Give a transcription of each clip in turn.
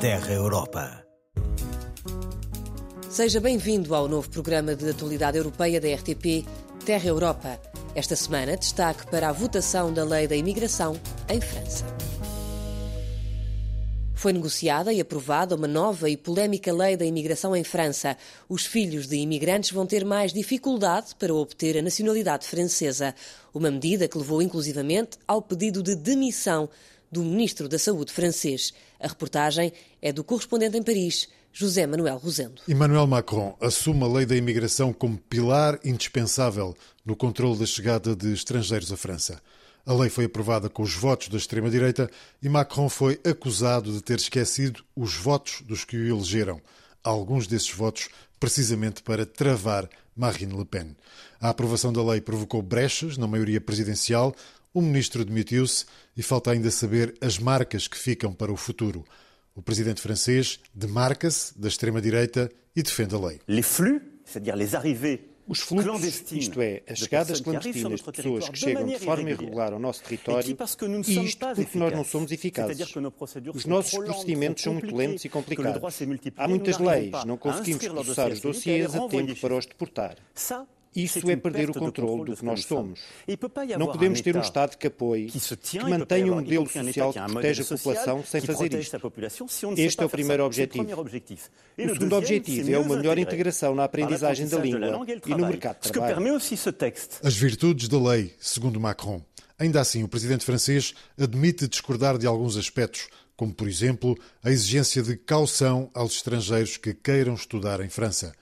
Terra Europa. Seja bem-vindo ao novo programa de atualidade europeia da RTP Terra Europa. Esta semana, destaque para a votação da Lei da Imigração em França. Foi negociada e aprovada uma nova e polémica lei da imigração em França. Os filhos de imigrantes vão ter mais dificuldade para obter a nacionalidade francesa. Uma medida que levou inclusivamente ao pedido de demissão do ministro da Saúde francês. A reportagem é do correspondente em Paris, José Manuel Rosendo. Emmanuel Macron assume a lei da imigração como pilar indispensável no controle da chegada de estrangeiros à França. A lei foi aprovada com os votos da extrema-direita e Macron foi acusado de ter esquecido os votos dos que o elegeram. Alguns desses votos precisamente para travar Marine Le Pen. A aprovação da lei provocou brechas na maioria presidencial, o ministro demitiu-se e falta ainda saber as marcas que ficam para o futuro. O presidente francês demarca-se da extrema-direita e defende a lei. Les flux, c'est-à-dire les arrivées os fluxos, isto é, as chegadas clandestinas de pessoas que chegam de forma irregular ao nosso território, e isto porque nós não somos eficazes. Os nossos procedimentos são muito lentos e complicados. Há muitas leis, não conseguimos processar os dossiês a tempo para os deportar. Isso é perder o controle do que nós somos. Não podemos ter um Estado que apoie, que mantenha um modelo social que protege a população sem fazer isto. Este é o primeiro objetivo. O segundo objetivo é uma melhor integração na aprendizagem da língua e no mercado de trabalho. As virtudes da lei, segundo Macron. Ainda assim, o presidente francês admite discordar de alguns aspectos, como, por exemplo, a exigência de caução aos estrangeiros que queiram estudar em França.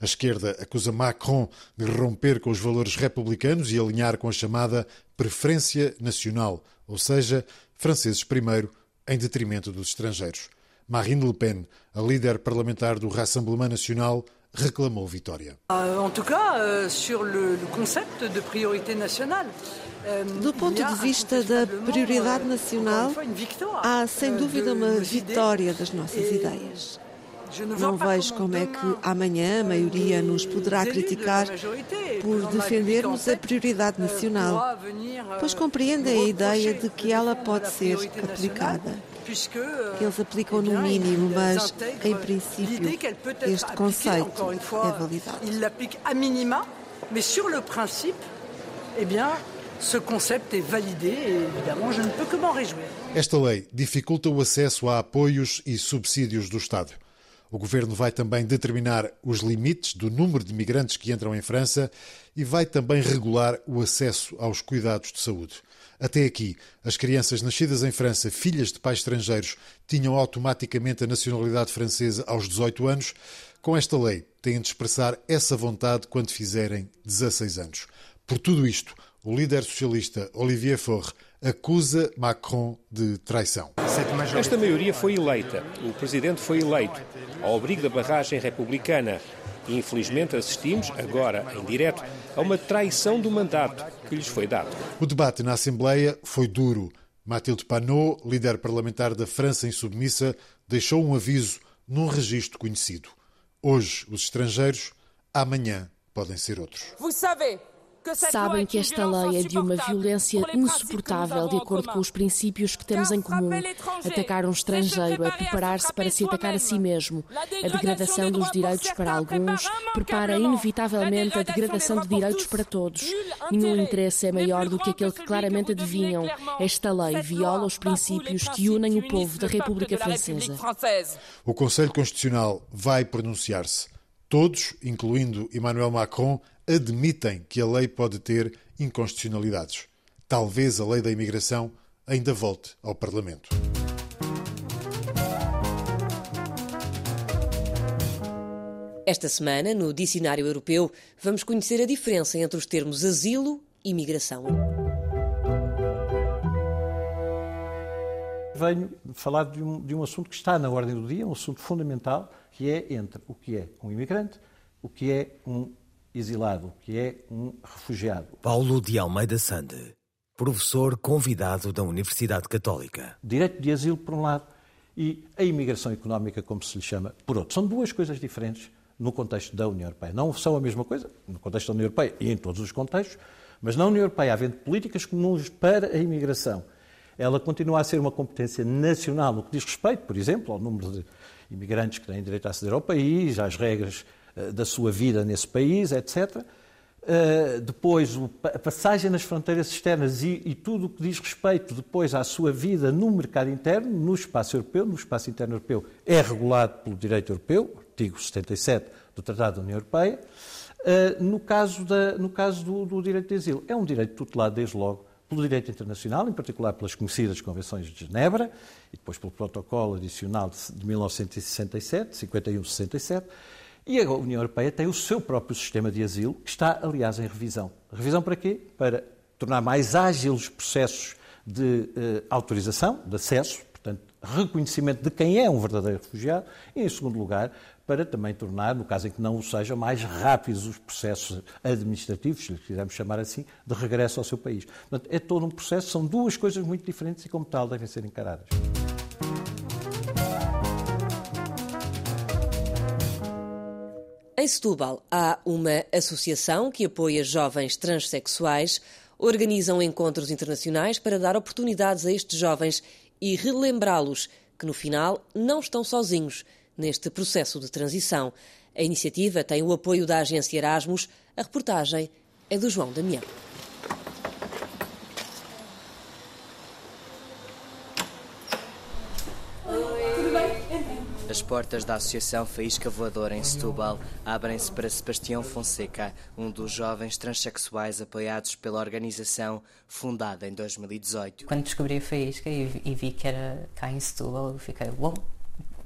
A esquerda acusa Macron de romper com os valores republicanos e alinhar com a chamada preferência nacional, ou seja, franceses primeiro, em detrimento dos estrangeiros. Marine Le Pen, a líder parlamentar do Rassemblement Nacional, reclamou vitória. En tout cas, euh, sur le concept de priorité nationale. Euh, Do ponto de vista da prioridade nacional, há sem euh, dúvida uma vitória das nossas ideias. Não vejo como é que amanhã a maioria nos poderá criticar por defendermos a prioridade nacional, pois compreendem a ideia de que ela pode ser aplicada. Eles aplicam no mínimo, mas em princípio este conceito é validado. mas sur le principe, eh bien, ce concept est validé et évidemment je ne peux que m'en réjouir. Esta lei dificulta o acesso a apoios e subsídios do Estado. O governo vai também determinar os limites do número de migrantes que entram em França e vai também regular o acesso aos cuidados de saúde. Até aqui, as crianças nascidas em França, filhas de pais estrangeiros, tinham automaticamente a nacionalidade francesa aos 18 anos. Com esta lei, têm de expressar essa vontade quando fizerem 16 anos. Por tudo isto, o líder socialista Olivier Faure acusa Macron de traição. Esta maioria foi eleita, o presidente foi eleito, ao abrigo da barragem republicana. E infelizmente assistimos, agora em direto, a uma traição do mandato que lhes foi dado. O debate na Assembleia foi duro. Mathilde Panot, líder parlamentar da França Insubmissa, deixou um aviso num registro conhecido. Hoje os estrangeiros, amanhã podem ser outros. Vous savez, Sabem que esta lei é de uma violência insuportável, de acordo com os princípios que temos em comum. Atacar um estrangeiro é preparar-se para se atacar a si mesmo. A degradação dos direitos para alguns prepara inevitavelmente a degradação de direitos para todos. Nenhum interesse é maior do que aquele que claramente adivinham. Esta lei viola os princípios que unem o povo da República Francesa. O Conselho Constitucional vai pronunciar-se. Todos, incluindo Emmanuel Macron, admitem que a lei pode ter inconstitucionalidades. Talvez a lei da imigração ainda volte ao Parlamento. Esta semana, no Dicionário Europeu, vamos conhecer a diferença entre os termos asilo e migração. Venho falar de um, de um assunto que está na ordem do dia, um assunto fundamental, que é entre o que é um imigrante, o que é um exilado, que é um refugiado. Paulo de Almeida Sande, professor convidado da Universidade Católica. Direito de asilo, por um lado, e a imigração económica, como se lhe chama, por outro. São duas coisas diferentes no contexto da União Europeia. Não são a mesma coisa, no contexto da União Europeia e em todos os contextos, mas na União Europeia, havendo políticas comuns para a imigração ela continua a ser uma competência nacional no que diz respeito, por exemplo, ao número de imigrantes que têm direito a aceder ao país, às regras da sua vida nesse país, etc. Uh, depois, o, a passagem nas fronteiras externas e, e, tudo o que diz respeito depois à sua vida no mercado interno, no espaço europeu, no espaço interno europeu, é regulado pelo direito europeu, artigo 77 do Tratado da União Europeia. Uh, no caso, da, no caso do, do, direito de asilo, é um direito tutelado desde logo pelo direito internacional, em particular pelas conhecidas Convenções de Genebra e depois pelo Protocolo Adicional de 1967, 51-67, e a União Europeia tem o seu próprio sistema de asilo, que está, aliás, em revisão. Revisão para quê? Para tornar mais ágeis os processos de uh, autorização, de acesso, portanto, reconhecimento de quem é um verdadeiro refugiado, e, em segundo lugar, para também tornar, no caso em que não o sejam, mais rápidos os processos administrativos, se lhe quisermos chamar assim, de regresso ao seu país. Portanto, é todo um processo, são duas coisas muito diferentes e, como tal, devem ser encaradas. Em Setúbal, há uma associação que apoia jovens transexuais, organizam encontros internacionais para dar oportunidades a estes jovens e relembrá-los que, no final, não estão sozinhos neste processo de transição. A iniciativa tem o apoio da agência Erasmus. A reportagem é do João Damião. As portas da Associação Faísca Voadora em Setúbal abrem-se para Sebastião Fonseca, um dos jovens transexuais apoiados pela organização fundada em 2018. Quando descobri a Faísca e, vi que era cá em Setúbal, eu fiquei, uau, wow,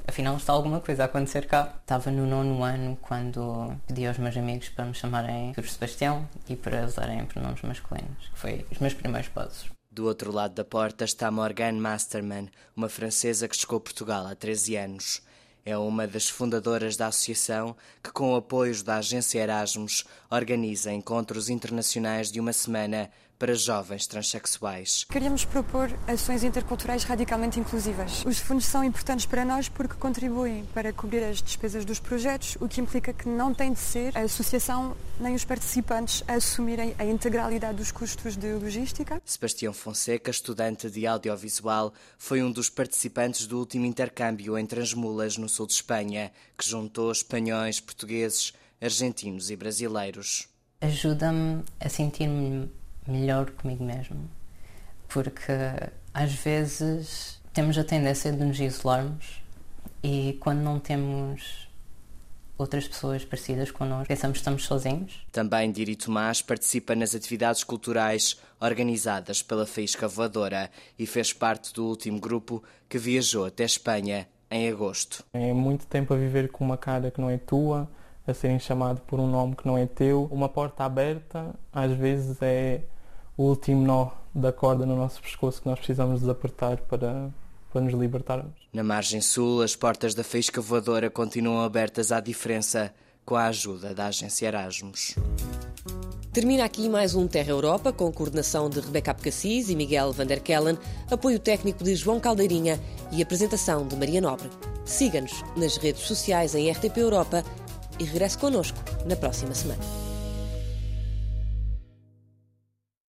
afinal está alguma coisa a acontecer cá. Estava no nono ano quando pedi aos meus amigos para me chamarem por Sebastião e para usarem pronomes masculinos, que foi os meus primeiros passos. Do outro lado da porta está Morgane Masterman, uma francesa que chegou a Portugal há 13 anos. É uma das fundadoras da associação que, com apoios da agência Erasmus, organiza encontros internacionais de uma semana para jovens transexuais. Queríamos propor ações interculturais radicalmente inclusivas. Os fundos são importantes para nós porque contribuem para cobrir as despesas dos projetos, o que implica que não tem de ser a associação nem os participantes a assumirem a integralidade dos custos de logística. Sebastião Fonseca, estudante de audiovisual, foi um dos participantes do último intercâmbio em Transmulas, no sul de Espanha, que juntou espanhóis, portugueses, argentinos e brasileiros. Ajuda-me a sentir-me melhor comigo mesmo. Porque às vezes temos a tendência de nos isolarmos e quando não temos outras pessoas parecidas connosco, pensamos que estamos sozinhos. Também Diri Tomás participa nas atividades culturais organizadas pela Faísca Voadora e fez parte do último grupo que viajou até Espanha em agosto. É muito tempo a viver com uma cara que não é tua, a serem chamado por um nome que não é teu. Uma porta aberta às vezes é o último nó da corda no nosso pescoço que nós precisamos desapertar para, para nos libertarmos. Na margem sul, as portas da Faísca Voadora continuam abertas à diferença com a ajuda da agência Erasmus. Termina aqui mais um Terra Europa com coordenação de Rebeca Abcacis e Miguel van der Kellen, apoio técnico de João Caldeirinha e apresentação de Maria Nobre. Siga-nos nas redes sociais em RTP Europa e regresse connosco na próxima semana.